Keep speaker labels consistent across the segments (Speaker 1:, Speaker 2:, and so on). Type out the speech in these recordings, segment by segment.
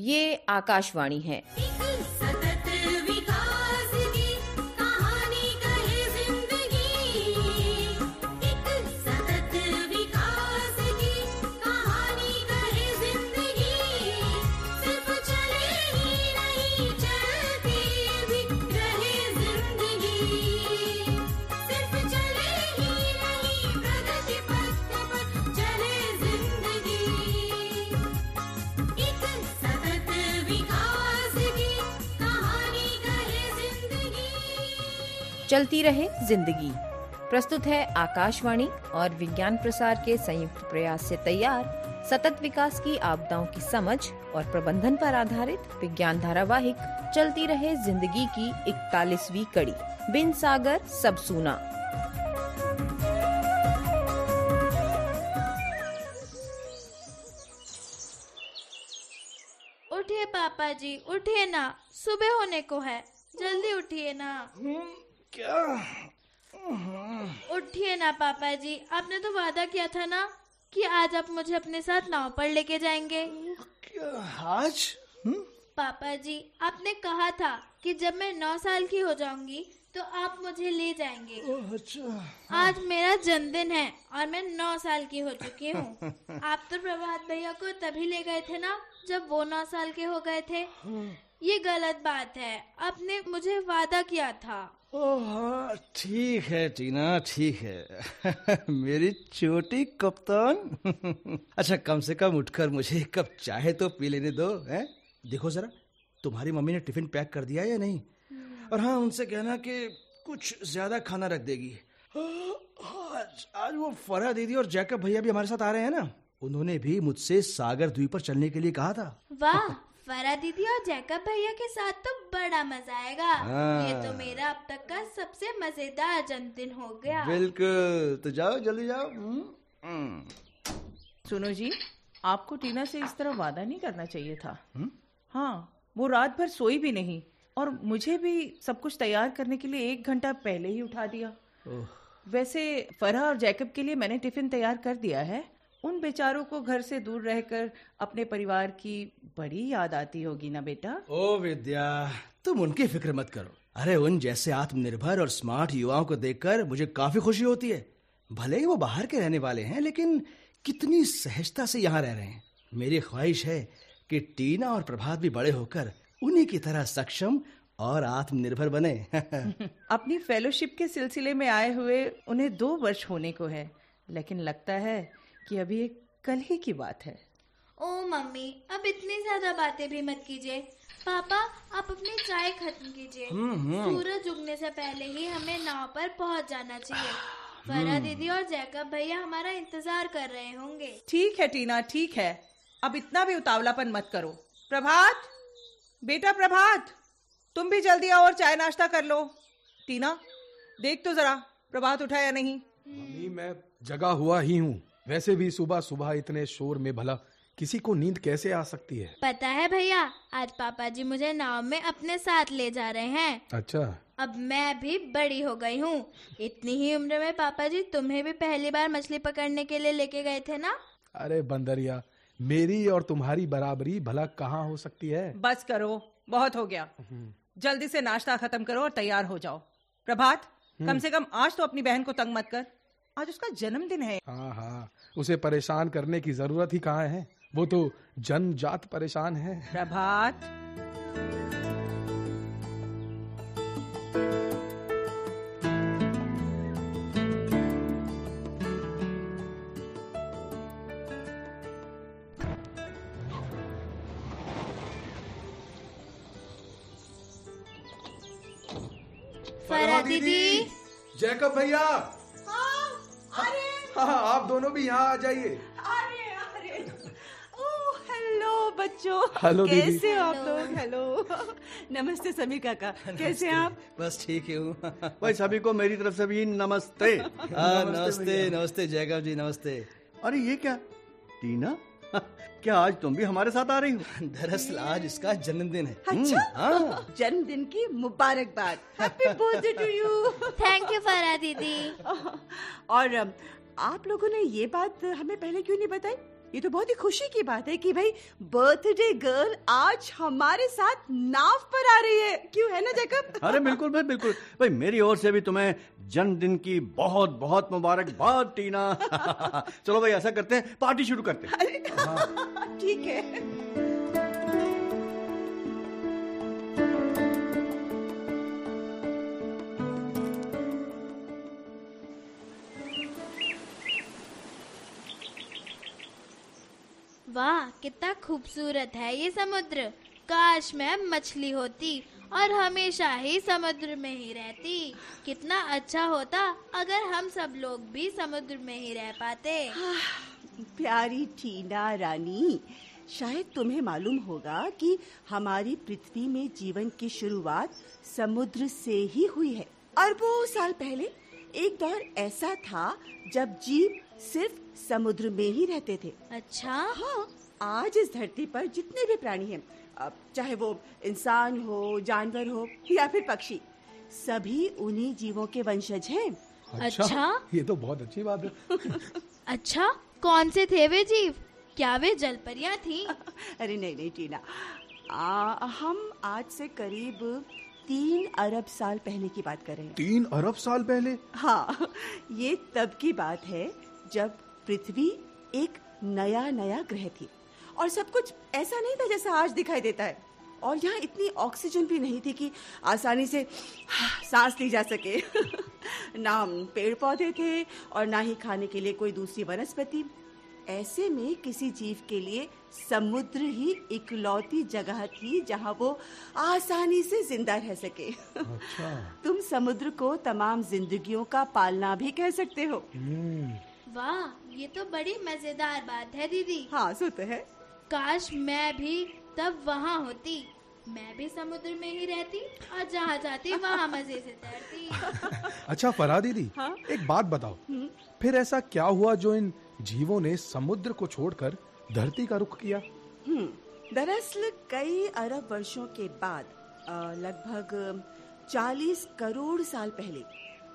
Speaker 1: ये आकाशवाणी है।
Speaker 2: चलती रहे ज़िंदगी।
Speaker 1: प्रस्तुत है आकाशवाणी और विज्ञान प्रसार के संयुक्त प्रयास से तैयार सतत विकास की आपदाओं की समझ और प्रबंधन पर आधारित विज्ञान धारावाहिक चलती रहे ज़िंदगी की इकतालीसवीं कड़ी बिन सागर सब सुना।
Speaker 3: उठिए पापा जी उठिए ना सुबह होने को है जल्दी उठिए ना।
Speaker 4: क्या?
Speaker 3: उठिए ना पापा जी आपने तो वादा किया था ना कि आज आप मुझे अपने साथ नाव पर लेके जाएँगे।
Speaker 4: क्या? आज?
Speaker 3: पापा जी आपने कहा था कि जब मैं नौ साल की हो जाऊँगी तो आप मुझे ले जाएँगे।
Speaker 4: अच्छा।
Speaker 3: आज मेरा जन्मदिन है और मैं नौ साल की हो चुकी हूँ। आप तो प्रभात भैया को तभी ले गए थे ना जब वो नौ साल के हो गए थे। ये गलत बात है। आपने मुझे वादा किया था।
Speaker 4: ओह ठीक है टीना ठीक है। मेरी छोटी कप्तान। अच्छा कम से कम उठकर मुझे एक कप चाय तो पी लेने दो हैं? देखो जरा तुम्हारी मम्मी ने टिफ़िन पैक कर दिया या नहीं? और हाँ उनसे कहना कि कुछ ज़्यादा खाना रख देगी। आज आज वो फरा दीदी और जैकब भैया भी हमारे साथ आ रहे हैं ना। उन्होंने भी मुझसे सागर द्वीप पर चलने के लिए कहा था।
Speaker 3: वाह फरा दीदी और जैकब भैया के साथ तो बड़ा मज़ा आएगा।
Speaker 4: हाँ।
Speaker 3: ये तो मेरा अब तक का सबसे मज़ेदार जन्मदिन हो गया।
Speaker 4: बिल्कुल। तो जाओ जल्दी जाओ। हम्म, हम्म।
Speaker 5: सुनो जी आपको टीना से इस तरह वादा नहीं करना चाहिए था।
Speaker 4: हम्म?
Speaker 5: हाँ वो रात भर सोई भी नहीं और मुझे भी सब कुछ तैयार करने के लिए एक घंटा पहले ही उठा दिया। वैसे फरहा और जैकब के लिए मैंने टिफ़िन तैयार कर दिया है। उन बेचारों को घर से दूर रहकर अपने परिवार की बड़ी याद आती होगी ना बेटा?
Speaker 4: ओ विद्या तुम उनकी फ़िक्र मत करो। अरे उन जैसे आत्मनिर्भर और स्मार्ट युवाओं को देखकर मुझे काफ़ी खुशी होती है। भले ही वो बाहर के रहने वाले हैं लेकिन कितनी सहजता से यहाँ रह रहे हैं। मेरी ख्वाहिश है कि टीना और प्रभात भी बड़े होकर उन्हीं की तरह सक्षम और आत्मनिर्भर बने।
Speaker 5: अपनी फेलोशिप के सिलसिले में आए हुए उन्हें दो वर्ष होने को है लेकिन लगता है कि अभी एक कल ही की बात है।
Speaker 3: ओ मम्मी अब इतनी ज़्यादा बातें भी मत कीजिए। पापा आप अपनी चाय खत्म कीजिए। सूरज उगने से पहले ही हमें नाव पर पहुँच जाना चाहिए। फरा दीदी और जैकब भैया हमारा इंतज़ार कर रहे होंगे।
Speaker 5: ठीक है टीना ठीक है। अब इतना भी उतावलापन मत करो। प्रभात बेटा प्रभात तुम भी जल्दी आओ और चाय नाश्ता कर लो। टीना देख तो जरा प्रभात उठा या नहीं?
Speaker 6: मम्मी मैं जगा हुआ ही हूँ। वैसे भी सुबह सुबह इतने शोर में भला किसी को नींद कैसे आ सकती है?
Speaker 3: पता है भैया आज पापा जी मुझे नाव में अपने साथ ले जा रहे हैं।
Speaker 6: अच्छा।
Speaker 3: अब मैं भी बड़ी हो गई हूँ। इतनी ही उम्र में पापा जी तुम्हें भी पहली बार मछली पकड़ने के लिए लेके गए थे ना?
Speaker 6: अरे बंदरिया मेरी और तुम्हारी बराबरी भला कहाँ हो सकती है?
Speaker 5: बस करो बहुत हो गया। जल्दी से नाश्ता खत्म करो और तैयार हो जाओ। प्रभात कम से कम आज तो अपनी बहन को तंग मत कर। आज उसका जन्मदिन है।
Speaker 6: हाँ हाँ। उसे परेशान करने की ज़रूरत ही कहाँ है? वो तो जनजात परेशान है।
Speaker 5: प्रभात।
Speaker 3: फरा दीदी।
Speaker 6: जैकब भैया। हाँ आप दोनों भी यहाँ आ जाइए।
Speaker 5: अरे अरे हेलो बच्चों।
Speaker 6: हेलो
Speaker 5: कैसे हो आप लोग? हेलो नमस्ते समीर काका। कैसे हैं आप?
Speaker 4: बस ठीक ही हूँ। भाई सभी को मेरी तरफ़ से भी नमस्ते। हाँ, नमस्ते नमस्ते जयगव जी नमस्ते। अरे ये क्या? टीना? क्या आज तुम भी हमारे साथ आ रही हो? दरअसल आज इसका जन्मदिन है।
Speaker 5: अच्छा?
Speaker 4: हाँ।
Speaker 5: जन्मदिन की मुबारकबाद। Happy birthday to you
Speaker 3: thank you Farah दीदी।
Speaker 5: और आप लोगों ने ये बात हमें पहले क्यों नहीं बताई?
Speaker 7: ये तो बहुत ही खुशी की बात है कि भाई बर्थडे गर्ल आज हमारे साथ नाव पर आ रही है। क्यों है ना जैकब?
Speaker 8: अरे बिल्कुल भाई बिल्कुल। भाई मेरी ओर से भी तुम्हें जन्मदिन की बहुत बहुत मुबारकबाद टीना। चलो भाई ऐसा करते हैं पार्टी शुरू करते हैं।
Speaker 7: ठीक है।
Speaker 3: वाह, कितना खूबसूरत है ये समुद्र। काश मैं मछली होती और हमेशा ही समुद्र में ही रहती। कितना अच्छा होता अगर हम सब लोग भी समुद्र में ही रह पाते।
Speaker 7: प्यारी टीना रानी, शायद तुम्हें मालूम होगा कि हमारी पृथ्वी में जीवन की शुरुआत समुद्र से ही हुई है। अरबों साल पहले एक दौर ऐसा था जब जीव सिर्फ़ समुद्र में ही रहते थे।
Speaker 3: अच्छा।
Speaker 7: हाँ आज इस धरती पर जितने भी प्राणी हैं अब चाहे वो इंसान हो जानवर हो या फिर पक्षी सभी उन्हीं जीवों के वंशज हैं।
Speaker 3: अच्छा?
Speaker 6: ये तो बहुत अच्छी बात है।
Speaker 3: अच्छा कौन से थे वे जीव? क्या वे जलपरियाँ थी?
Speaker 7: अरे नहीं नहीं टीना। आ, हम आज से करीब तीन अरब साल पहले की बात कर रहे हैं।
Speaker 6: तीन अरब साल पहले?
Speaker 7: हाँ ये तब की बात है जब पृथ्वी एक नया नया ग्रह थी। और सब कुछ ऐसा नहीं था जैसा आज दिखाई देता है। और यहाँ इतनी ऑक्सीजन भी नहीं थी कि आसानी से सांस ली जा सके। ना पेड़ पौधे थे और ना ही खाने के लिए कोई दूसरी वनस्पति। ऐसे में किसी जीव के लिए समुद्र ही इकलौती जगह थी जहाँ वो आसानी से ज़िंदा रह सके।
Speaker 6: अच्छा।
Speaker 7: तुम समुद्र को तमाम जिंदगियों का पालना भी कह सकते हो।
Speaker 6: हम्म,
Speaker 3: वाह ये तो बड़ी मज़ेदार बात है दीदी।
Speaker 7: हाँ सो तो है।
Speaker 3: काश मैं भी तब वहाँ होती मैं भी समुद्र में ही रहती और जहाँ जाती वहाँ मज़े से तैरती।
Speaker 6: अच्छा फरा दीदी
Speaker 7: हाँ?
Speaker 6: एक बात बताओ। फिर ऐसा क्या हुआ जो इन जीवों ने समुद्र को छोड़कर धरती का रुख किया?
Speaker 7: हम्म, दरअसल कई अरब वर्षों के बाद लगभग 40 करोड़ साल पहले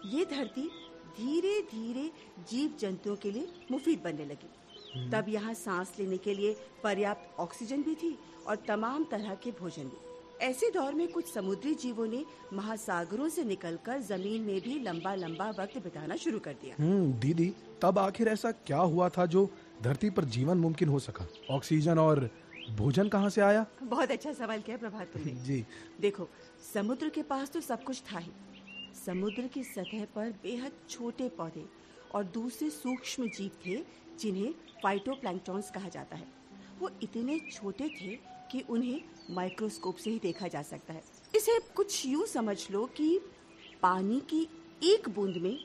Speaker 7: ये धरती धीरे धीरे जीव जंतुओं के लिए मुफीद बनने लगी। तब यहाँ सांस लेने के लिए पर्याप्त ऑक्सीजन भी थी और तमाम तरह के भोजन भी। ऐसे दौर में कुछ समुद्री जीवों ने महासागरों से निकलकर ज़मीन में भी लंबा लंबा वक्त बिताना शुरू कर दिया।
Speaker 6: हम्म दीदी तब आखिर ऐसा क्या हुआ था जो धरती पर जीवन मुमकिन हो सका? ऑक्सीजन और भोजन कहाँ से आया?
Speaker 7: बहुत अच्छा सवाल किया प्रभात तुमने
Speaker 6: जी।
Speaker 7: देखो समुद्र के पास तो सब कुछ था ही। समुद्र की सतह पर बेहद छोटे पौधे और दूसरे सूक्ष्म जीव थे जिन्हें फाइटोप्लैंक्टॉन्स कहा जाता है। वो इतने छोटे थे कि उन्हें माइक्रोस्कोप से ही देखा जा सकता है। इसे कुछ यूँ समझ लो कि पानी की एक बूंद में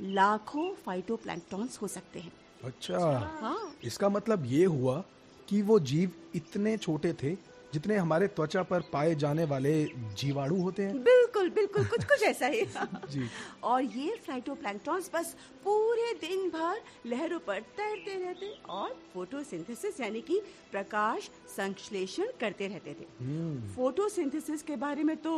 Speaker 7: लाखों फाइटोप्लैंक्टॉन्स हो सकते हैं।
Speaker 6: अच्छा।
Speaker 7: हाँ।
Speaker 6: इसका मतलब ये हुआ कि वो जीव इतने छोटे थे जितने हमारे त्वचा पर पाए जाने वाले जीवाणु होते हैं।
Speaker 7: बिल्कुल बिल्कुल कुछ कुछ ऐसा ही।
Speaker 6: जी।
Speaker 7: और ये फ्लाइटोप्लैंक्टॉन्स बस पूरे दिन भर लहरों पर तैरते रहते और फोटोसिंथेसिस यानी कि प्रकाश संश्लेषण करते रहते थे। फोटोसिंथेसिस के बारे में तो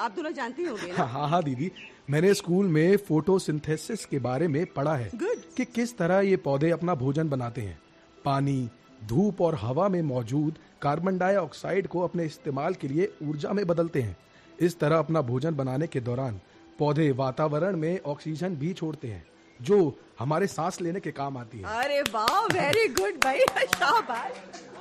Speaker 7: आप दोनों जानते ही होंगे ना?
Speaker 6: हाँ हाँ दीदी। मैंने स्कूल में फोटोसिंथेसिस के बारे में पढ़ा है
Speaker 7: Good.
Speaker 6: कि किस तरह ये पौधे अपना भोजन बनाते हैं। पानी धूप और हवा में मौजूद कार्बन डाइऑक्साइड को अपने इस्तेमाल के लिए ऊर्जा में बदलते हैं। इस तरह अपना भोजन बनाने के दौरान पौधे वातावरण में ऑक्सीजन भी छोड़ते हैं जो हमारे सांस लेने के काम आती है।
Speaker 7: अरे वाह वेरी गुड भाई शाबाश।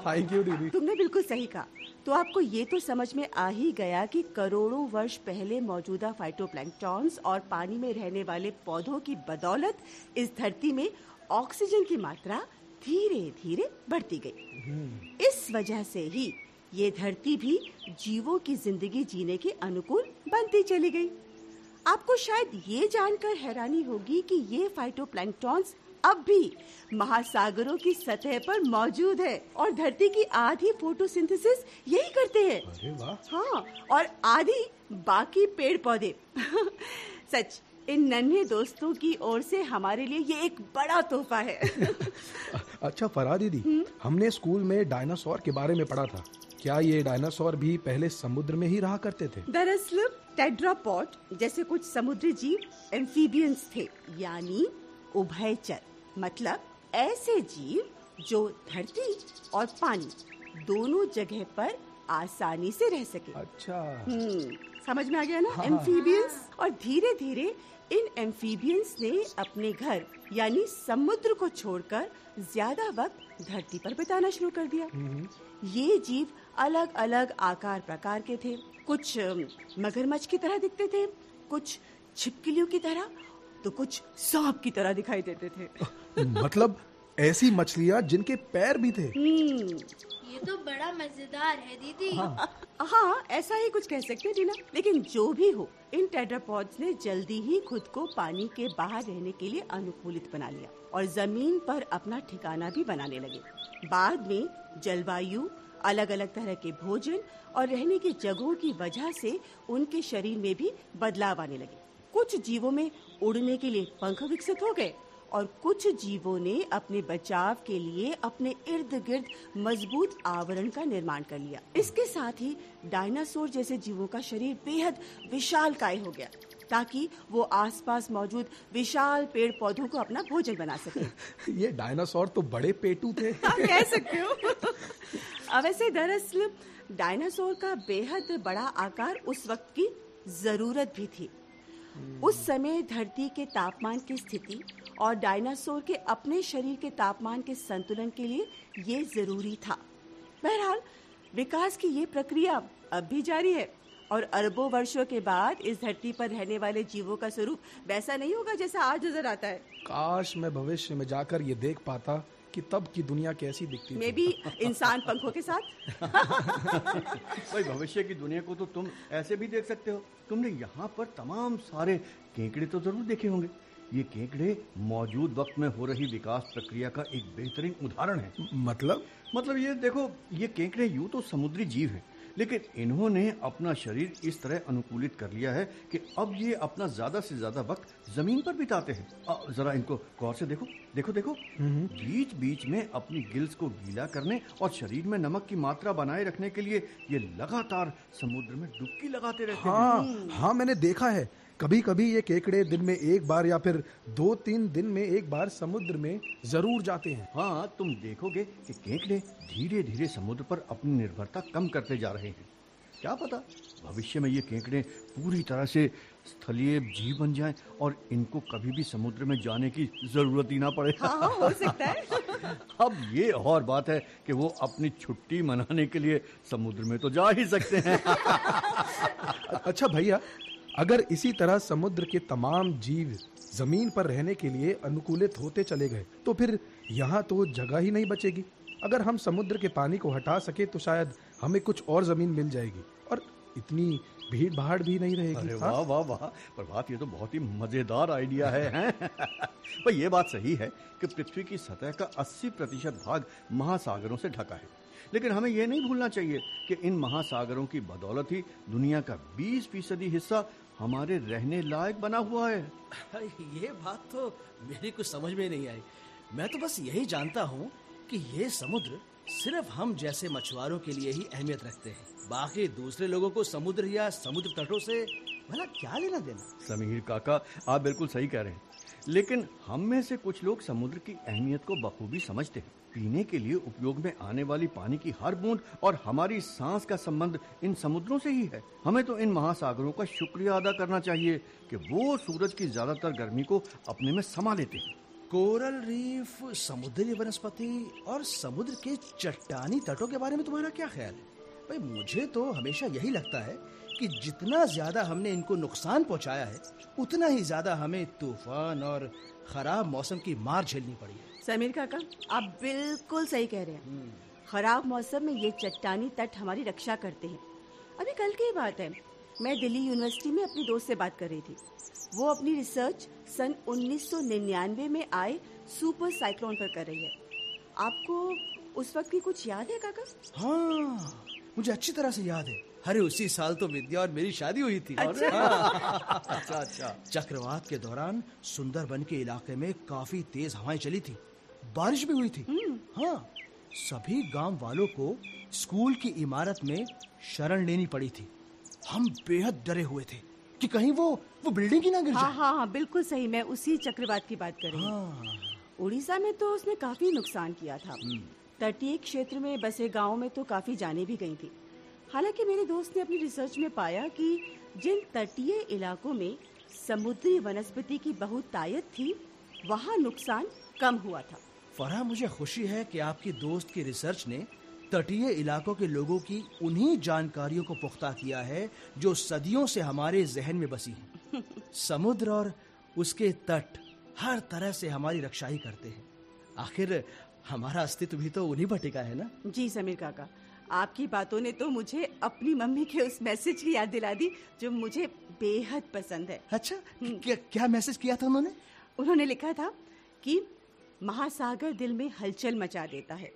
Speaker 6: थैंक यू दीदी
Speaker 7: तुमने बिल्कुल सही कहा। तो आपको ये तो समझ में आ ही गया कि करोड़ों वर्ष पहले मौजूदा फाइटोप्लैंक्टॉन्स और पानी में रहने वाले पौधों की बदौलत इस धरती में ऑक्सीजन की मात्रा धीरे धीरे बढ़ती गई। इस वजह से ही ये धरती भी जीवों की ज़िंदगी जीने के अनुकूल बनती चली गई। आपको शायद ये जानकर हैरानी होगी कि ये फाइटोप्लैंक्टॉन्स अब भी महासागरों की सतह पर मौजूद है और धरती की आधी फोटोसिंथेसिस यही करते हैं। हाँ और आधी बाकी पेड़ पौधे सच इन नन्हे दोस्तों की ओर से हमारे लिए ये एक बड़ा तोहफा है।
Speaker 6: अच्छा फरा दीदी हमने स्कूल में डायनासोर के बारे में पढ़ा था। क्या ये डायनासोर भी पहले समुद्र में ही रहा करते थे?
Speaker 7: दरअसल टेट्रापॉड जैसे कुछ समुद्री जीव एम्फीबियंस थे यानी उभयचर मतलब ऐसे जीव जो धरती और पानी दोनों जगह पर आसानी से रह सके।
Speaker 6: अच्छा।
Speaker 7: हम्म, समझ में आ गया ना? एम्फीबियंस और धीरे धीरे इन एम्फीबियंस ने अपने घर यानी समुद्र को छोड़कर ज़्यादा वक्त धरती पर बिताना शुरू कर दिया। ये जीव अलग अलग आकार प्रकार के थे। कुछ मगरमच्छ की तरह दिखते थे कुछ छिपकलियों की तरह तो कुछ सांप की तरह दिखाई देते थे।
Speaker 6: मतलब ऐसी मछलियाँ जिनके पैर भी थे।
Speaker 7: हम्म,
Speaker 3: ये तो बड़ा मज़ेदार है दीदी।
Speaker 7: हाँ। ऐसा ही कुछ कह सकते हैं टीना। लेकिन जो भी हो इन टेट्रापॉड्स ने जल्दी ही खुद को पानी के बाहर रहने के लिए अनुकूलित बना लिया और ज़मीन पर अपना ठिकाना भी बनाने लगे। बाद में जलवायु अलग अलग तरह के भोजन और रहने की जगहों की वजह से उनके शरीर में भी बदलाव आने लगे। कुछ जीवों में उड़ने के लिए पंख विकसित हो गए और कुछ जीवों ने अपने बचाव के लिए अपने इर्द गिर्द मज़बूत आवरण का निर्माण कर लिया। इसके साथ ही डायनासोर जैसे जीवों का शरीर बेहद विशाल काय हो गया ताकि वो आसपास मौजूद विशाल पेड़ पौधों को अपना भोजन बना सके।
Speaker 6: ये डायनासोर तो बड़े पेटू थे।
Speaker 7: आप कह सकते हो। वैसे दरअसल डायनासोर का बेहद बड़ा आकार उस वक्त की ज़रूरत भी थी। उस समय धरती के तापमान की स्थिति और डायनासोर के अपने शरीर के तापमान के संतुलन के लिए ये ज़रूरी था। बहरहाल विकास की ये प्रक्रिया अब भी जारी है और अरबों वर्षों के बाद इस धरती पर रहने वाले जीवों का स्वरूप वैसा नहीं होगा जैसा आज नज़र आता है।
Speaker 6: काश मैं भविष्य में जाकर ये देख पाता कि तब की दुनिया कैसी दिखती
Speaker 7: मे भी इंसान पंखों के साथ।
Speaker 8: भाई भविष्य की दुनिया को तो तुम ऐसे भी देख सकते हो। तुमने यहाँ पर तमाम सारे केकड़े तो ज़रूर देखे होंगे। ये केकड़े मौजूद वक्त में हो रही विकास प्रक्रिया का एक बेहतरीन उदाहरण है।
Speaker 6: मतलब?
Speaker 8: मतलब ये देखो ये केकड़े यूँ तो समुद्री जीव हैं लेकिन इन्होंने अपना शरीर इस तरह अनुकूलित कर लिया है कि अब ये अपना ज़्यादा से ज़्यादा वक्त ज़मीन पर बिताते हैं। जरा इनको गौर से देखो देखो देखो। बीच बीच में अपनी गिल्स को गीला करने और शरीर में नमक की मात्रा बनाए रखने के लिए ये लगातार समुद्र में डुबकी लगाते रहते हाँ,
Speaker 6: हैं। हाँ हाँ मैंने देखा है। कभी कभी ये केकड़े दिन में एक बार या फिर दो तीन दिन में एक बार समुद्र में ज़रूर जाते हैं।
Speaker 8: हाँ तुम देखोगे कि केकड़े धीरे धीरे समुद्र पर अपनी निर्भरता कम करते जा रहे हैं। क्या पता भविष्य में ये केकड़े पूरी तरह से स्थलीय जीव बन जाएँ और इनको कभी भी समुद्र में जाने की ज़रूरत ही ना पड़े।
Speaker 7: हाँ हाँ हो सकता है।
Speaker 8: अब ये और बात है कि वो अपनी छुट्टी मनाने के लिए समुद्र में तो जा ही सकते हैं।
Speaker 6: अच्छा भैया अगर इसी तरह समुद्र के तमाम जीव ज़मीन पर रहने के लिए अनुकूलित होते चले गए तो फिर यहाँ तो जगह ही नहीं बचेगी अगर हम समुद्र के पानी को हटा सके तो शायद हमें कुछ और ज़मीन मिल जाएगी और इतनी भीड़ भाड़ भी नहीं रहेगी
Speaker 8: अरे
Speaker 6: रहेगी
Speaker 8: वाह
Speaker 6: हाँ?
Speaker 8: वाह वाह प्रभात ये तो बहुत ही मज़ेदार आइडिया है हैं? पर ये बात सही है कि पृथ्वी की सतह का 80 प्रतिशत भाग महासागरों से ढका है लेकिन हमें यह नहीं भूलना चाहिए कि इन महासागरों की बदौलत ही दुनिया का 20 फ़ीसदी हिस्सा हमारे रहने लायक बना हुआ है।
Speaker 4: ये बात तो मेरी कुछ समझ में नहीं आई। मैं तो बस यही जानता हूँ कि ये समुद्र सिर्फ़ हम जैसे मछुआरों के लिए ही अहमियत रखते हैं। बाकी दूसरे लोगों को समुद्र या समुद्र तटों से भला क्या लेना देना?
Speaker 8: समीर काका आप बिल्कुल सही कह रहे हैं। लेकिन हम में से कुछ लोग समुद्र की अहमियत को बखूबी समझते हैं। पीने के लिए उपयोग में आने वाली पानी की हर बूंद और हमारी सांस का संबंध इन समुद्रों से ही है। हमें तो इन महासागरों का शुक्रिया अदा करना चाहिए कि वो सूरज की ज़्यादातर गर्मी को अपने में समा लेते हैं।
Speaker 4: कोरल रीफ, समुद्री वनस्पति और समुद्र के चट्टानी तटों के बारे में तुम्हारा क्या ख्याल है? भाई, मुझे तो हमेशा यही लगता है कि जितना ज़्यादा हमने इनको नुकसान पहुँचाया है, उतना ही ज़्यादा हमें तूफ़ान और खराब मौसम की मार झेलनी पड़ी है।
Speaker 7: समीर काका आप बिल्कुल सही कह रहे हैं। खराब मौसम में ये चट्टानी तट हमारी रक्षा करते हैं। अभी कल की ही बात है। मैं दिल्ली यूनिवर्सिटी में अपनी दोस्त से बात कर रही थी। वो अपनी रिसर्च सन 1999 में आए सुपर साइक्लोन पर कर रही है। आपको उस वक्त की कुछ याद है काका?
Speaker 4: हाँ मुझे अच्छी तरह से याद है। अरे उसी साल तो विद्या और मेरी शादी हुई थी।
Speaker 8: अच्छा अच्छा।
Speaker 4: चक्रवात के दौरान सुंदरबन के इलाके में काफ़ी तेज हवाएँ चली थी। बारिश भी हुई थी। हाँ सभी गाँव वालों को स्कूल की इमारत में शरण लेनी पड़ी थी। हम बेहद डरे हुए थे कि कहीं वो वो बिल्डिंग ही ना गिर
Speaker 7: हाँ
Speaker 4: जाए।
Speaker 7: हाँ हाँ बिल्कुल सही मैं उसी चक्रवात की बात कर रही हूँ।
Speaker 4: हाँ।
Speaker 7: उड़ीसा में तो उसने काफ़ी नुकसान किया था। तटीय क्षेत्र में बसे गाँव में तो काफ़ी जाने भी गई थी। हालाँकि मेरे दोस्त ने अपनी रिसर्च में पाया कि जिन तटीय इलाकों में समुद्री वनस्पति की बहुत तायत थी वहाँ नुकसान कम हुआ था।
Speaker 4: फरहा मुझे खुशी है कि आपकी दोस्त की रिसर्च ने तटीय इलाकों के लोगों की उन्हीं जानकारियों को पुख्ता किया है जो सदियों से हमारे जहन में बसी हैं। समुद्र और उसके तट हर तरह से हमारी रक्षा ही करते हैं। आखिर हमारा अस्तित्व भी तो उन्हीं पर टिका है ना?
Speaker 7: जी समीर काका। आपकी बातों ने तो मुझे अपनी मम्मी के उस मैसेज की याद दिला दी जो मुझे बेहद पसंद है।
Speaker 4: अच्छा क्या क्या मैसेज किया था उन्होंने?
Speaker 7: उन्होंने लिखा था कि महासागर दिल में हलचल मचा देता है।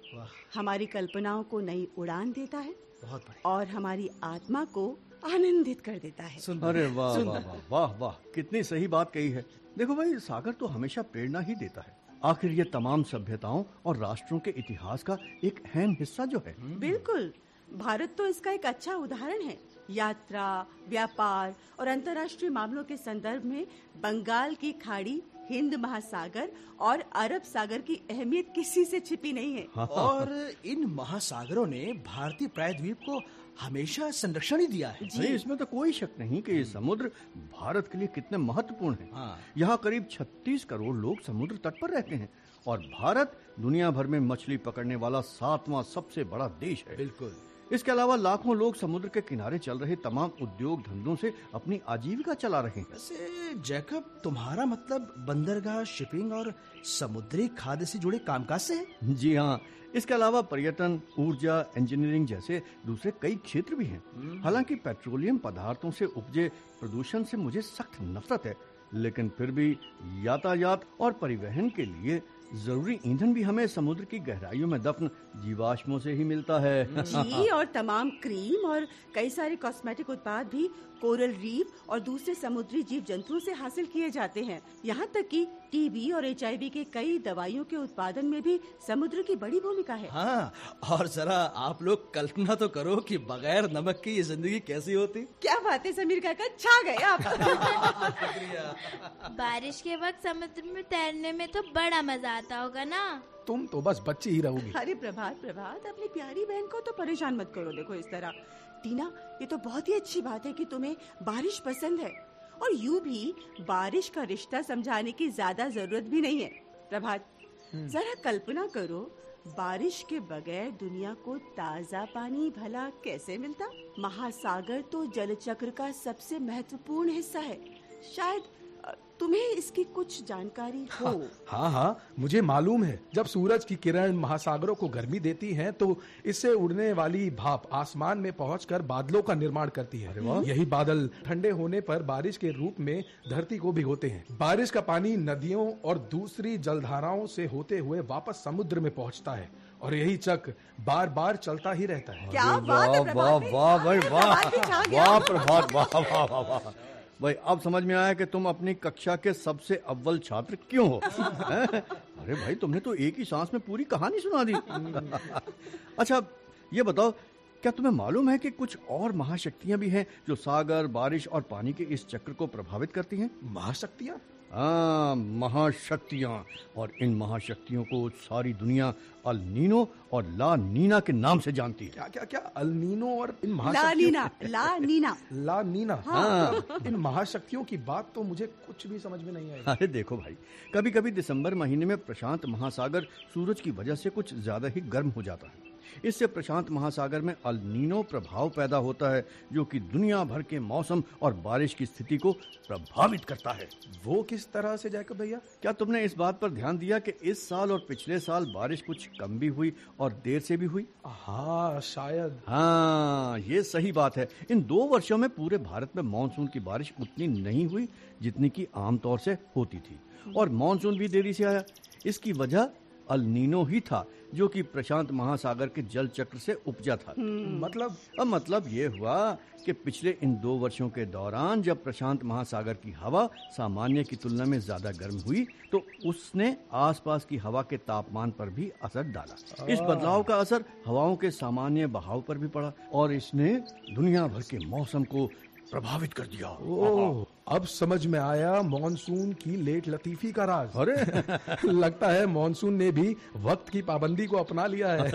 Speaker 7: हमारी कल्पनाओं को नई उड़ान देता है
Speaker 4: बहुत
Speaker 7: और हमारी आत्मा को आनंदित कर देता है।
Speaker 4: सुन
Speaker 8: अरे वाह वाह वाह वाह वाह कितनी सही बात कही है। देखो भाई सागर तो हमेशा प्रेरणा ही देता है। आखिर ये तमाम सभ्यताओं और राष्ट्रों के इतिहास का एक अहम हिस्सा जो है।
Speaker 7: बिल्कुल। भारत तो इसका एक अच्छा उदाहरण है। यात्रा व्यापार और अंतर्राष्ट्रीय मामलों के संदर्भ में बंगाल की खाड़ी हिंद महासागर और अरब सागर की अहमियत किसी से छिपी नहीं है।
Speaker 4: और इन महासागरों ने भारतीय प्रायद्वीप को हमेशा संरक्षण ही दिया है।
Speaker 8: नहीं इसमें तो कोई शक नहीं कि ये समुद्र भारत के लिए कितने महत्वपूर्ण है।
Speaker 4: हाँ।
Speaker 8: यहाँ करीब 36 करोड़ लोग समुद्र तट पर रहते हैं और भारत दुनिया भर में मछली पकड़ने वाला सातवां सबसे बड़ा देश है।
Speaker 4: बिल्कुल।
Speaker 8: इसके अलावा लाखों लोग समुद्र के किनारे चल रहे तमाम उद्योग धंधों से अपनी आजीविका चला रहे हैं।
Speaker 4: वैसे जैकब तुम्हारा मतलब बंदरगाह शिपिंग और समुद्री खाद्य से जुड़े कामकाज से है?
Speaker 8: जी हाँ इसके अलावा पर्यटन ऊर्जा इंजीनियरिंग जैसे दूसरे कई क्षेत्र भी हैं। हालाँकि पेट्रोलियम पदार्थों से उपजे प्रदूषण से मुझे सख्त नफरत है लेकिन फिर भी यातायात और परिवहन के लिए ज़रूरी ईंधन भी हमें समुद्र की गहराइयों में दफन जीवाश्मों से ही मिलता है।
Speaker 7: जी, और तमाम क्रीम और कई सारे कॉस्मेटिक उत्पाद भी कोरल रीफ और दूसरे समुद्री जीव जंतुओं से हासिल किए जाते हैं। यहाँ तक कि टीबी और एच के कई दवाइयों के उत्पादन में भी समुद्र की बड़ी भूमिका है।
Speaker 4: हाँ और जरा आप लोग कल्पना तो करो कि बगैर नमक की ये ज़िंदगी कैसी होती।
Speaker 7: क्या बात है समीर काका छा गए आप।
Speaker 3: बारिश के वक्त समुद्र में तैरने में तो बड़ा मज़ा आता होगा ना?
Speaker 6: तुम तो बस बच्ची ही रहोगी।
Speaker 7: अरे प्रभात प्रभात अपनी प्यारी बहन को तो परेशान मत करो देखो इस तरह। टीना ये तो बहुत ही अच्छी बात है कि तुम्हें बारिश पसंद है। और यूँ भी बारिश का रिश्ता समझाने की ज़्यादा ज़रूरत भी नहीं है। प्रभात जरा कल्पना करो बारिश के बगैर दुनिया को ताज़ा पानी भला कैसे मिलता? महासागर तो जल चक्र का सबसे महत्वपूर्ण हिस्सा है। शायद तुम्हें इसकी कुछ जानकारी हो?
Speaker 6: हाँ हाँ मुझे मालूम है। जब सूरज की किरण महासागरों को गर्मी देती हैं तो इससे उड़ने वाली भाप आसमान में पहुंचकर बादलों का निर्माण करती है। यही बादल ठंडे होने पर बारिश के रूप में धरती को भिगोते हैं। बारिश का पानी नदियों और दूसरी जलधाराओं से होते हुए वापस समुद्र में पहुँचता है और यही चक्र बार बार चलता ही रहता है।
Speaker 7: क्या बात है
Speaker 8: वाह वाह? वाह वाह। वाह वाह वाह वाह वाह। भाई अब समझ में आया कि तुम अपनी कक्षा के सबसे अव्वल छात्र क्यों हो? अरे भाई तुमने तो एक ही सांस में पूरी कहानी सुना दी। अच्छा ये बताओ क्या तुम्हें मालूम है कि कुछ और महाशक्तियाँ भी हैं जो सागर बारिश और पानी के इस चक्र को प्रभावित करती हैं?
Speaker 6: महाशक्तियाँ?
Speaker 8: हाँ महाशक्तियाँ। और इन महाशक्तियों को सारी दुनिया अल नीनो और ला नीना के नाम से जानती है।
Speaker 6: क्या क्या क्या? अलनीनो और इन
Speaker 7: ला
Speaker 6: महाशक्तियों
Speaker 7: नीना ला नीना।
Speaker 6: ला नीना।
Speaker 8: हाँ।
Speaker 6: इन महाशक्तियों की बात तो मुझे कुछ भी समझ में नहीं आई।
Speaker 8: अरे देखो भाई कभी कभी दिसंबर महीने में प्रशांत महासागर सूरज की वजह से कुछ ज़्यादा ही गर्म हो जाता है। इससे प्रशांत महासागर में अल नीनो प्रभाव पैदा होता है जो कि दुनिया भर के मौसम और बारिश की स्थिति को प्रभावित करता है।
Speaker 6: वो किस तरह से जैकब भैया?
Speaker 8: क्या तुमने इस बात पर ध्यान दिया कि इस साल और पिछले साल बारिश कुछ कम भी हुई और देर से भी हुई?
Speaker 6: हाँ शायद।
Speaker 8: हाँ ये सही बात है। इन दो वर्षों में पूरे भारत में मानसून की बारिश उतनी नहीं हुई जितनी की आमतौर से होती थी। और मानसून भी देरी से आया। इसकी वजह अल नीनो ही था जो कि प्रशांत महासागर के जल चक्र से उपजा था।
Speaker 6: मतलब?
Speaker 8: अब मतलब ये हुआ कि पिछले इन दो वर्षों के दौरान जब प्रशांत महासागर की हवा सामान्य की तुलना में ज़्यादा गर्म हुई तो उसने आसपास की हवा के तापमान पर भी असर डाला। इस बदलाव का असर हवाओं के सामान्य बहाव पर भी पड़ा और इसने दुनिया भर के मौसम को प्रभावित कर दिया।
Speaker 6: अब समझ में आया मॉनसून की लेट लतीफी का राज।
Speaker 8: अरे।
Speaker 6: लगता है मॉनसून ने भी वक्त की पाबंदी को अपना लिया है।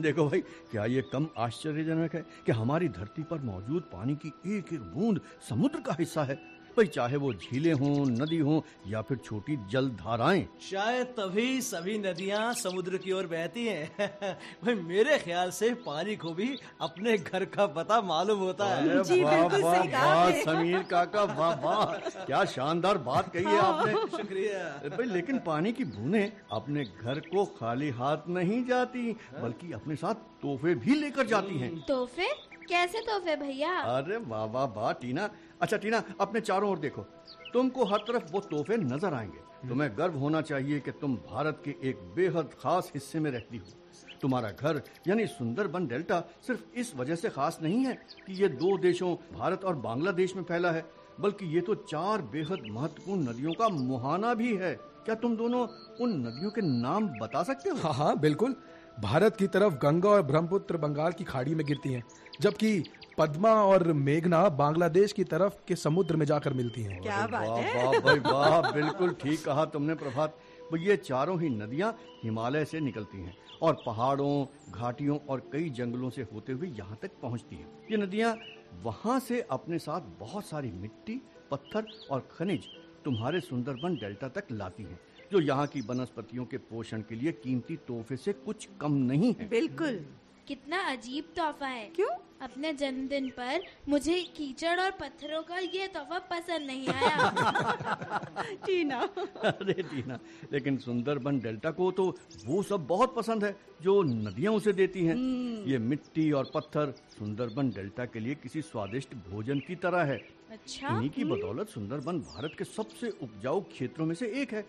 Speaker 8: देखो भाई क्या ये कम आश्चर्यजनक है कि हमारी धरती पर मौजूद पानी की एक एक बूंद समुद्र का हिस्सा है। भाई चाहे वो झीलें हों नदी हों या फिर छोटी जल धाराएँ।
Speaker 4: शायद तभी सभी नदियाँ समुद्र की ओर बहती हैं। भाई मेरे ख्याल से पानी को भी अपने घर का पता मालूम होता है।
Speaker 7: जी,
Speaker 8: वाह
Speaker 7: बिल्कुल
Speaker 8: वाह
Speaker 7: सही कहा
Speaker 8: वाह
Speaker 7: आपने।
Speaker 8: समीर काका वाह वाह क्या शानदार बात कही है आपने।
Speaker 4: शुक्रिया।
Speaker 8: भाई लेकिन पानी की बूंदें अपने घर को खाली हाथ नहीं जाती बल्कि अपने साथ तोहफे भी लेकर जाती हैं।
Speaker 3: तोहफे? कैसे तोहफे भैया?
Speaker 8: अरे वाह वाह वाह टीना। अच्छा टीना अपने चारों ओर देखो। तुमको हर तरफ़ वो तोहफे नज़र आएँगे। तुम्हें गर्व होना चाहिए कि तुम भारत के एक बेहद खास हिस्से में रहती हो। तुम्हारा घर यानी सुंदरबन डेल्टा सिर्फ़ इस वजह से खास नहीं है कि ये दो देशों भारत और बांग्लादेश में फैला है बल्कि ये तो चार बेहद महत्वपूर्ण नदियों का मुहाना भी है। क्या तुम दोनों उन नदियों के नाम बता सकते हो?
Speaker 6: हाँ हाँ बिल्कुल। भारत की तरफ़ गंगा और ब्रह्मपुत्र बंगाल की खाड़ी में गिरती हैं जबकि पद्मा और मेघना बांग्लादेश की तरफ़ के समुद्र में जाकर मिलती हैं।
Speaker 7: क्या बात
Speaker 8: वाह
Speaker 7: है?
Speaker 8: वाह भाई वाह बिल्कुल ठीक कहा तुमने प्रभात। ये चारों ही नदियाँ हिमालय से निकलती हैं और पहाड़ों घाटियों और कई जंगलों से होते हुए यहाँ तक पहुँचती हैं। ये नदियाँ वहाँ से अपने साथ बहुत सारी मिट्टी पत्थर और खनिज तुम्हारे सुंदरबन डेल्टा तक लाती हैं। जो यहाँ की वनस्पतियों के पोषण के लिए कीमती तोहफे से कुछ कम नहीं है।
Speaker 7: बिल्कुल।
Speaker 3: कितना अजीब तोहफा है।
Speaker 7: क्यों?
Speaker 3: अपने जन्मदिन पर मुझे कीचड़ और पत्थरों का ये तोहफा पसंद नहीं आया।
Speaker 7: टीना।
Speaker 8: अरे दीना लेकिन सुंदरबन डेल्टा को तो वो सब बहुत पसंद है जो नदियाँ उसे देती हैं। ये मिट्टी और पत्थर सुंदरबन डेल्टा के लिए किसी स्वादिष्ट भोजन की तरह है।
Speaker 3: अच्छा
Speaker 8: इन्हीं की बदौलत सुंदरबन भारत के सबसे उपजाऊ क्षेत्रों में से एक है।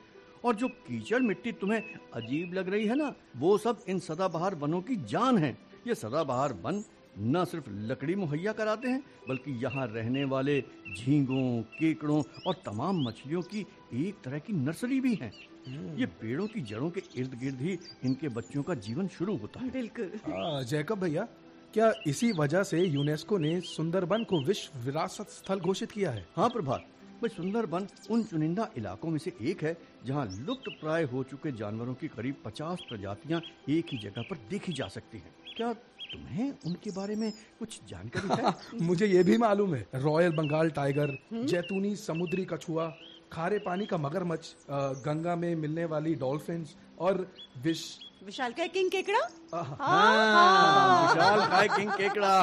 Speaker 8: और जो कीचड़ मिट्टी तुम्हें अजीब लग रही है ना वो सब इन सदाबहार वनों की जान है। ये सदाबहार वन न सिर्फ़ लकड़ी मुहैया कराते हैं बल्कि यहाँ रहने वाले झींगों केकड़ों और तमाम मछलियों की एक तरह की नर्सरी भी है। ये पेड़ों की जड़ों के इर्द गिर्द ही इनके बच्चों का जीवन शुरू होता है।
Speaker 7: बिल्कुल।
Speaker 6: हाँ, जैकब भैया क्या इसी वजह से यूनेस्को ने सुंदरबन को विश्व विरासत स्थल घोषित किया है?
Speaker 8: हाँ प्रभात। भाई सुंदरबन उन चुनिंदा इलाकों में से एक है जहाँ लुप्त प्राय हो चुके जानवरों की करीब 50 प्रजातियाँ एक ही जगह पर देखी जा सकती हैं। क्या तुम्हें उनके बारे में कुछ जानकारी है?
Speaker 6: मुझे ये भी मालूम है। रॉयल बंगाल टाइगर जैतूनी समुद्री कछुआ खारे पानी का मगरमच्छ गंगा में मिलने वाली डॉल्फिन और विश
Speaker 7: विशाल का किंग केकड़ा?
Speaker 8: हाँ, विशाल काय किंग केकड़ा।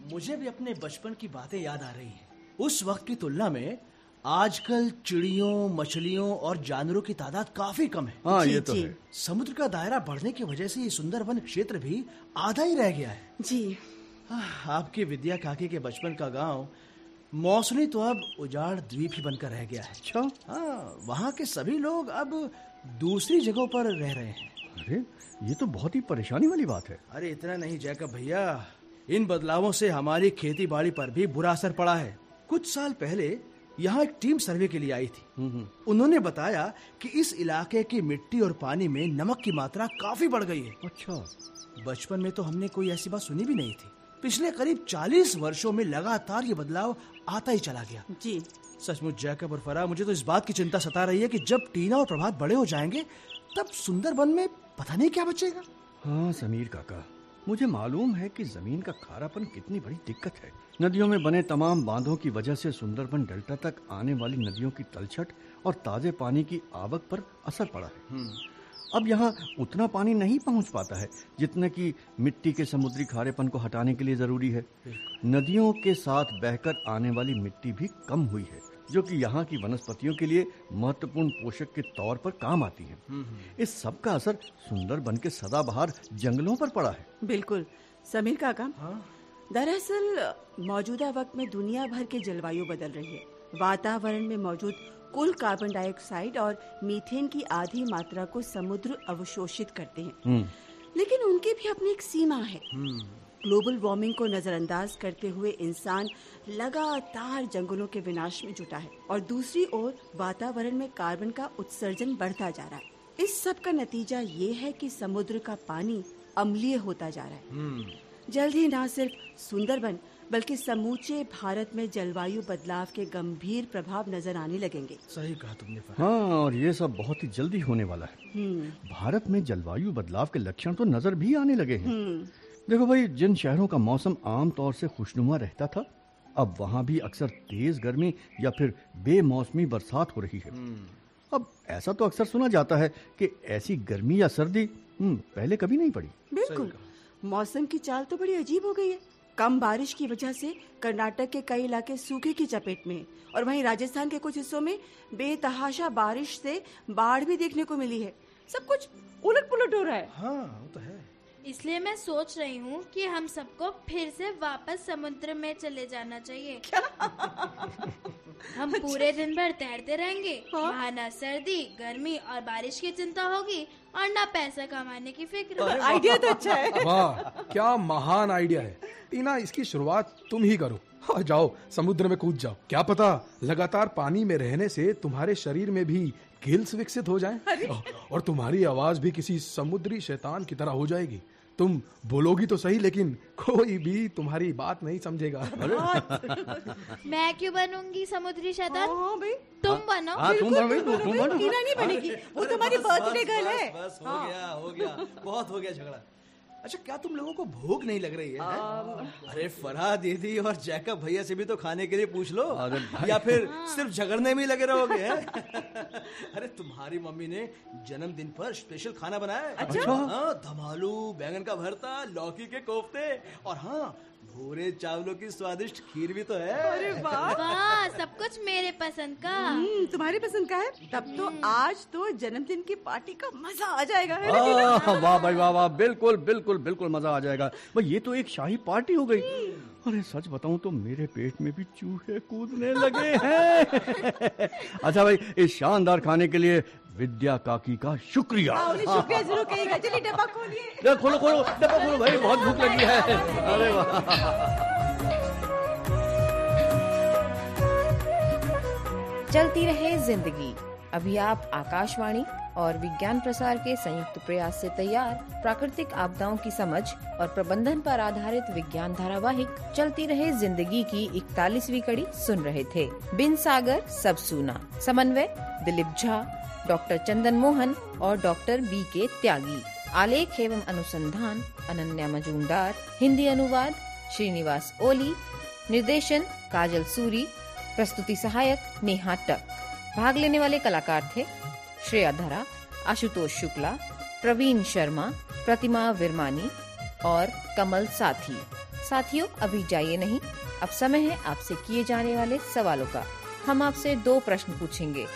Speaker 4: मुझे भी अपने बचपन की बातें याद आ रही हैं। उस वक्त की तुलना में आजकल चिड़ियों मछलियों और जानवरों की तादाद काफ़ी कम है।
Speaker 8: हाँ
Speaker 7: जी,
Speaker 8: ये तो
Speaker 7: जी।
Speaker 8: है।
Speaker 4: समुद्र का दायरा बढ़ने की वजह से ये सुंदरबन क्षेत्र भी आधा ही रह गया है।
Speaker 7: जी।
Speaker 4: आपकी विद्या काकी के बचपन का गाँव मौसमी तो अब उजाड़ द्वीप ही बनकर रह गया है।
Speaker 8: अच्छा।
Speaker 4: हाँ वहाँ के सभी लोग अब दूसरी जगहों पर रह रहे हैं।
Speaker 8: अरे ये तो बहुत ही परेशानी वाली बात है।
Speaker 4: अरे इतना नहीं जैकब भैया। इन बदलावों से हमारी खेती बाड़ी पर भी बुरा असर पड़ा है। कुछ साल पहले यहाँ एक टीम सर्वे के लिए आई थी। उन्होंने बताया कि इस इलाके की मिट्टी और पानी में नमक की मात्रा काफ़ी बढ़ गई है।
Speaker 8: अच्छा।
Speaker 4: बचपन में तो हमने कोई ऐसी बात सुनी भी नहीं थी। पिछले करीब 40 वर्षों में लगातार ये बदलाव आता ही चला गया।
Speaker 7: जी।
Speaker 4: सचमुच जैकब और फरा मुझे तो इस बात की चिंता सता रही है कि जब टीना और प्रभात बड़े हो जाएँगे तब सुंदरबन में पता नहीं क्या बचेगा।
Speaker 8: हाँ समीर काका। मुझे मालूम है कि ज़मीन का खारापन कितनी बड़ी दिक्कत है। नदियों में बने तमाम बांधों की वजह से सुंदरबन डेल्टा तक आने वाली नदियों की तलछट और ताजे पानी की आवक पर असर पड़ा है। अब यहाँ उतना पानी नहीं पहुँच पाता है जितने की मिट्टी के समुद्री खारेपन को हटाने के लिए ज़रूरी है। नदियों के साथ बहकर आने वाली मिट्टी भी कम हुई है। जो कि यहाँ की वनस्पतियों के लिए महत्वपूर्ण पोषक के तौर पर काम आती है। इस सब का असर सुंदरबन के सदाबहार जंगलों पर पड़ा है।
Speaker 7: बिल्कुल। समीर काका दरअसल मौजूदा वक्त में दुनिया भर की जलवायु बदल रही है। वातावरण में मौजूद कुल कार्बन डाइऑक्साइड और मीथेन की आधी मात्रा को समुद्र अवशोषित करते हैं। लेकिन उनकी भी अपनी एक सीमा है। ग्लोबल वार्मिंग को नजरअंदाज करते हुए इंसान लगातार जंगलों के विनाश में जुटा है और दूसरी ओर वातावरण में कार्बन का उत्सर्जन बढ़ता जा रहा है। इस सब का नतीजा ये है कि समुद्र का पानी अम्लीय होता जा रहा है। जल्द ही न सिर्फ़ सुंदरबन बल्कि समूचे भारत में जलवायु बदलाव के गंभीर प्रभाव नज़र आने लगेंगे।
Speaker 4: सही कहा तुमने
Speaker 8: हाँ और ये सब बहुत ही जल्दी होने वाला है। भारत में जलवायु बदलाव के लक्षण तो नज़र भी आने लगे हैं। देखो भाई जिन शहरों का मौसम आमतौर से खुशनुमा रहता था अब वहाँ भी अक्सर तेज गर्मी या फिर बेमौसमी बरसात हो रही है। अब ऐसा तो अक्सर सुना जाता है कि ऐसी गर्मी या सर्दी हम्म, पहले कभी नहीं पड़ी।
Speaker 7: बिल्कुल। मौसम की चाल तो बड़ी अजीब हो गई है। कम बारिश की वजह से कर्नाटक के कई इलाके सूखे की चपेट में और वहीं राजस्थान के कुछ हिस्सों में बेतहाशा बारिश से बाढ़ भी देखने को मिली है। सब कुछ उलट पुलट हो रहा है।
Speaker 4: हाँ वो तो है।
Speaker 3: इसलिए मैं सोच रही हूँ कि हम सबको फिर से वापस समुद्र में चले जाना चाहिए। क्या? हम पूरे दिन भर तैरते रहेंगे। वहाँ न सर्दी गर्मी और बारिश की चिंता होगी और न पैसा कमाने की फ़िक्र।
Speaker 7: आइडिया तो अच्छा है।
Speaker 6: वाह क्या महान आइडिया है। टीना इसकी शुरुआत तुम ही करो। हाँ, जाओ समुद्र में कूद जाओ। क्या पता लगातार पानी में रहने से तुम्हारे शरीर में भी गिल्स विकसित हो जाएँ। और तुम्हारी आवाज़ भी किसी समुद्री शैतान की तरह हो जाएगी। तुम बोलोगी तो सही लेकिन कोई भी तुम्हारी बात नहीं समझेगा।
Speaker 3: मैं क्यों बनूँगी समुद्री शैतान?
Speaker 7: हाँ भाई।
Speaker 3: तुम बनो।
Speaker 8: हाँ तुम बनो भाई, तुम बनो।
Speaker 7: नहीं बनेगी। वो तुम्हारी बर्थडे गर्ल है।
Speaker 4: बस हो। गया हो गया। बहुत हो गया झगड़ा। अच्छा क्या तुम लोगों को भूख नहीं लग रही है, है? अरे फरा दीदी और जैकब भैया से भी तो खाने के लिए पूछ लो। या फिर सिर्फ़ झगड़ने में लगे रहोगे अरे तुम्हारी मम्मी ने जन्मदिन पर स्पेशल खाना बनाया अच्छा। हाँ धमालू बैंगन का भरता लौकी के कोफ्ते और हाँ भूरे चावलों की स्वादिष्ट खीर भी तो है।
Speaker 7: अरे वाह।
Speaker 3: वाह सब कुछ मेरे पसंद का।
Speaker 7: हम्म, तुम्हारी पसंद का है? तब तो आज तो जन्मदिन की पार्टी का मज़ा आ जाएगा है?
Speaker 8: आह, वाह भाई वाह वाह बिल्कुल बिल्कुल बिल्कुल मज़ा आ जाएगा। भाई ये तो एक शाही पार्टी हो गई। अरे सच बताऊँ तो मेरे पेट में भी चूहे कूदने लगे हैं। अच्छा भाई इस शानदार खाने के लिए विद्या काकी का शुक्रिया।
Speaker 7: हाँ, शुक्रिया ज़रूर कहिएगा चलिए डब्बा खोलिए।
Speaker 8: खोलो खोलो डब्बा खोलो। भाई बहुत भूख लगी है। अरे वाह।
Speaker 2: चलती रहे ज़िंदगी। अभी आप आकाशवाणी और विज्ञान प्रसार के संयुक्त प्रयास से तैयार। प्राकृतिक आपदाओं की समझ और प्रबंधन पर आधारित विज्ञान धारावाहिक चलती रहे ज़िंदगी की इकतालीसवीं कड़ी सुन रहे थे। बिन सागर सब सुना। समन्वय दिलीप झा। डॉक्टर चंदन मोहन और डॉक्टर बी के त्यागी। आलेख एवं अनुसंधान, अनन्या मजूमदार। हिंदी अनुवाद, श्रीनिवास ओली। निर्देशन, काजल सूरी। प्रस्तुति सहायक, नेहा टक। भाग लेने वाले कलाकार थे श्रेया धरा, आशुतोष शुक्ला, प्रवीण शर्मा, प्रतिमा विरमानी और कमल साथी। साथियों, अभी जाइए नहीं। अब समय है आपसे किए जाने वाले सवालों का। हम आपसे दो प्रश्न पूछेंगे।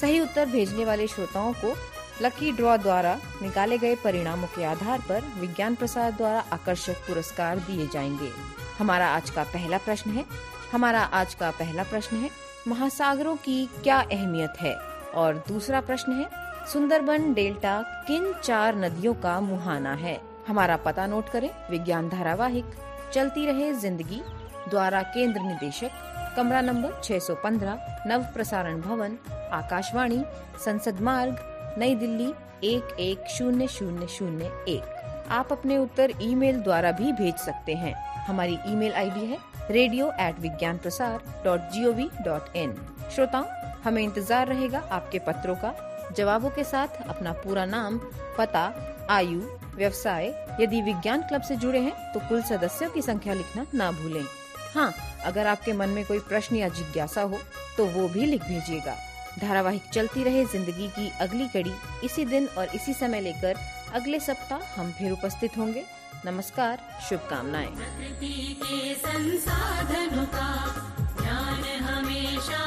Speaker 2: सही उत्तर भेजने वाले श्रोताओं को लकी ड्रॉ द्वारा निकाले गए परिणामों के आधार पर विज्ञान प्रसार द्वारा आकर्षक पुरस्कार दिए जाएँगे। हमारा आज का पहला प्रश्न है। हमारा आज का पहला प्रश्न है, महासागरों की क्या अहमियत है? और दूसरा प्रश्न है, सुंदरबन डेल्टा किन चार नदियों का मुहाना है? हमारा पता नोट करें। विज्ञान धारावाहिक, चलती रहे ज़िंदगी, द्वारा केंद्र निदेशक कमरा नंबर 615 नव प्रसारण भवन, आकाशवाणी, संसद मार्ग, नई दिल्ली, एक एक शून्य शून्य शून्य एक। आप अपने उत्तर ईमेल द्वारा भी भेज सकते हैं। हमारी ईमेल आईडी है radio at Vigyan Prasar dot G O V dot in श्रोताओं, हमें इंतज़ार रहेगा आपके पत्रों का, जवाबों के साथ अपना पूरा नाम, पता, आयु, व्यवसाय, यदि विज्ञान क्लब से जुड़े हैं तो कुल सदस्यों की संख्या लिखना ना भूलें। हाँ अगर आपके मन में कोई प्रश्न या जिज्ञासा हो तो वो भी लिख भेजिएगा। धारावाहिक चलती रहे ज़िंदगी की अगली कड़ी, इसी दिन और इसी समय लेकर अगले सप्ताह हम फिर उपस्थित होंगे। नमस्कार, शुभकामनाएँ।
Speaker 1: प्रकृति के संसाधनों का ज्ञान हमेशा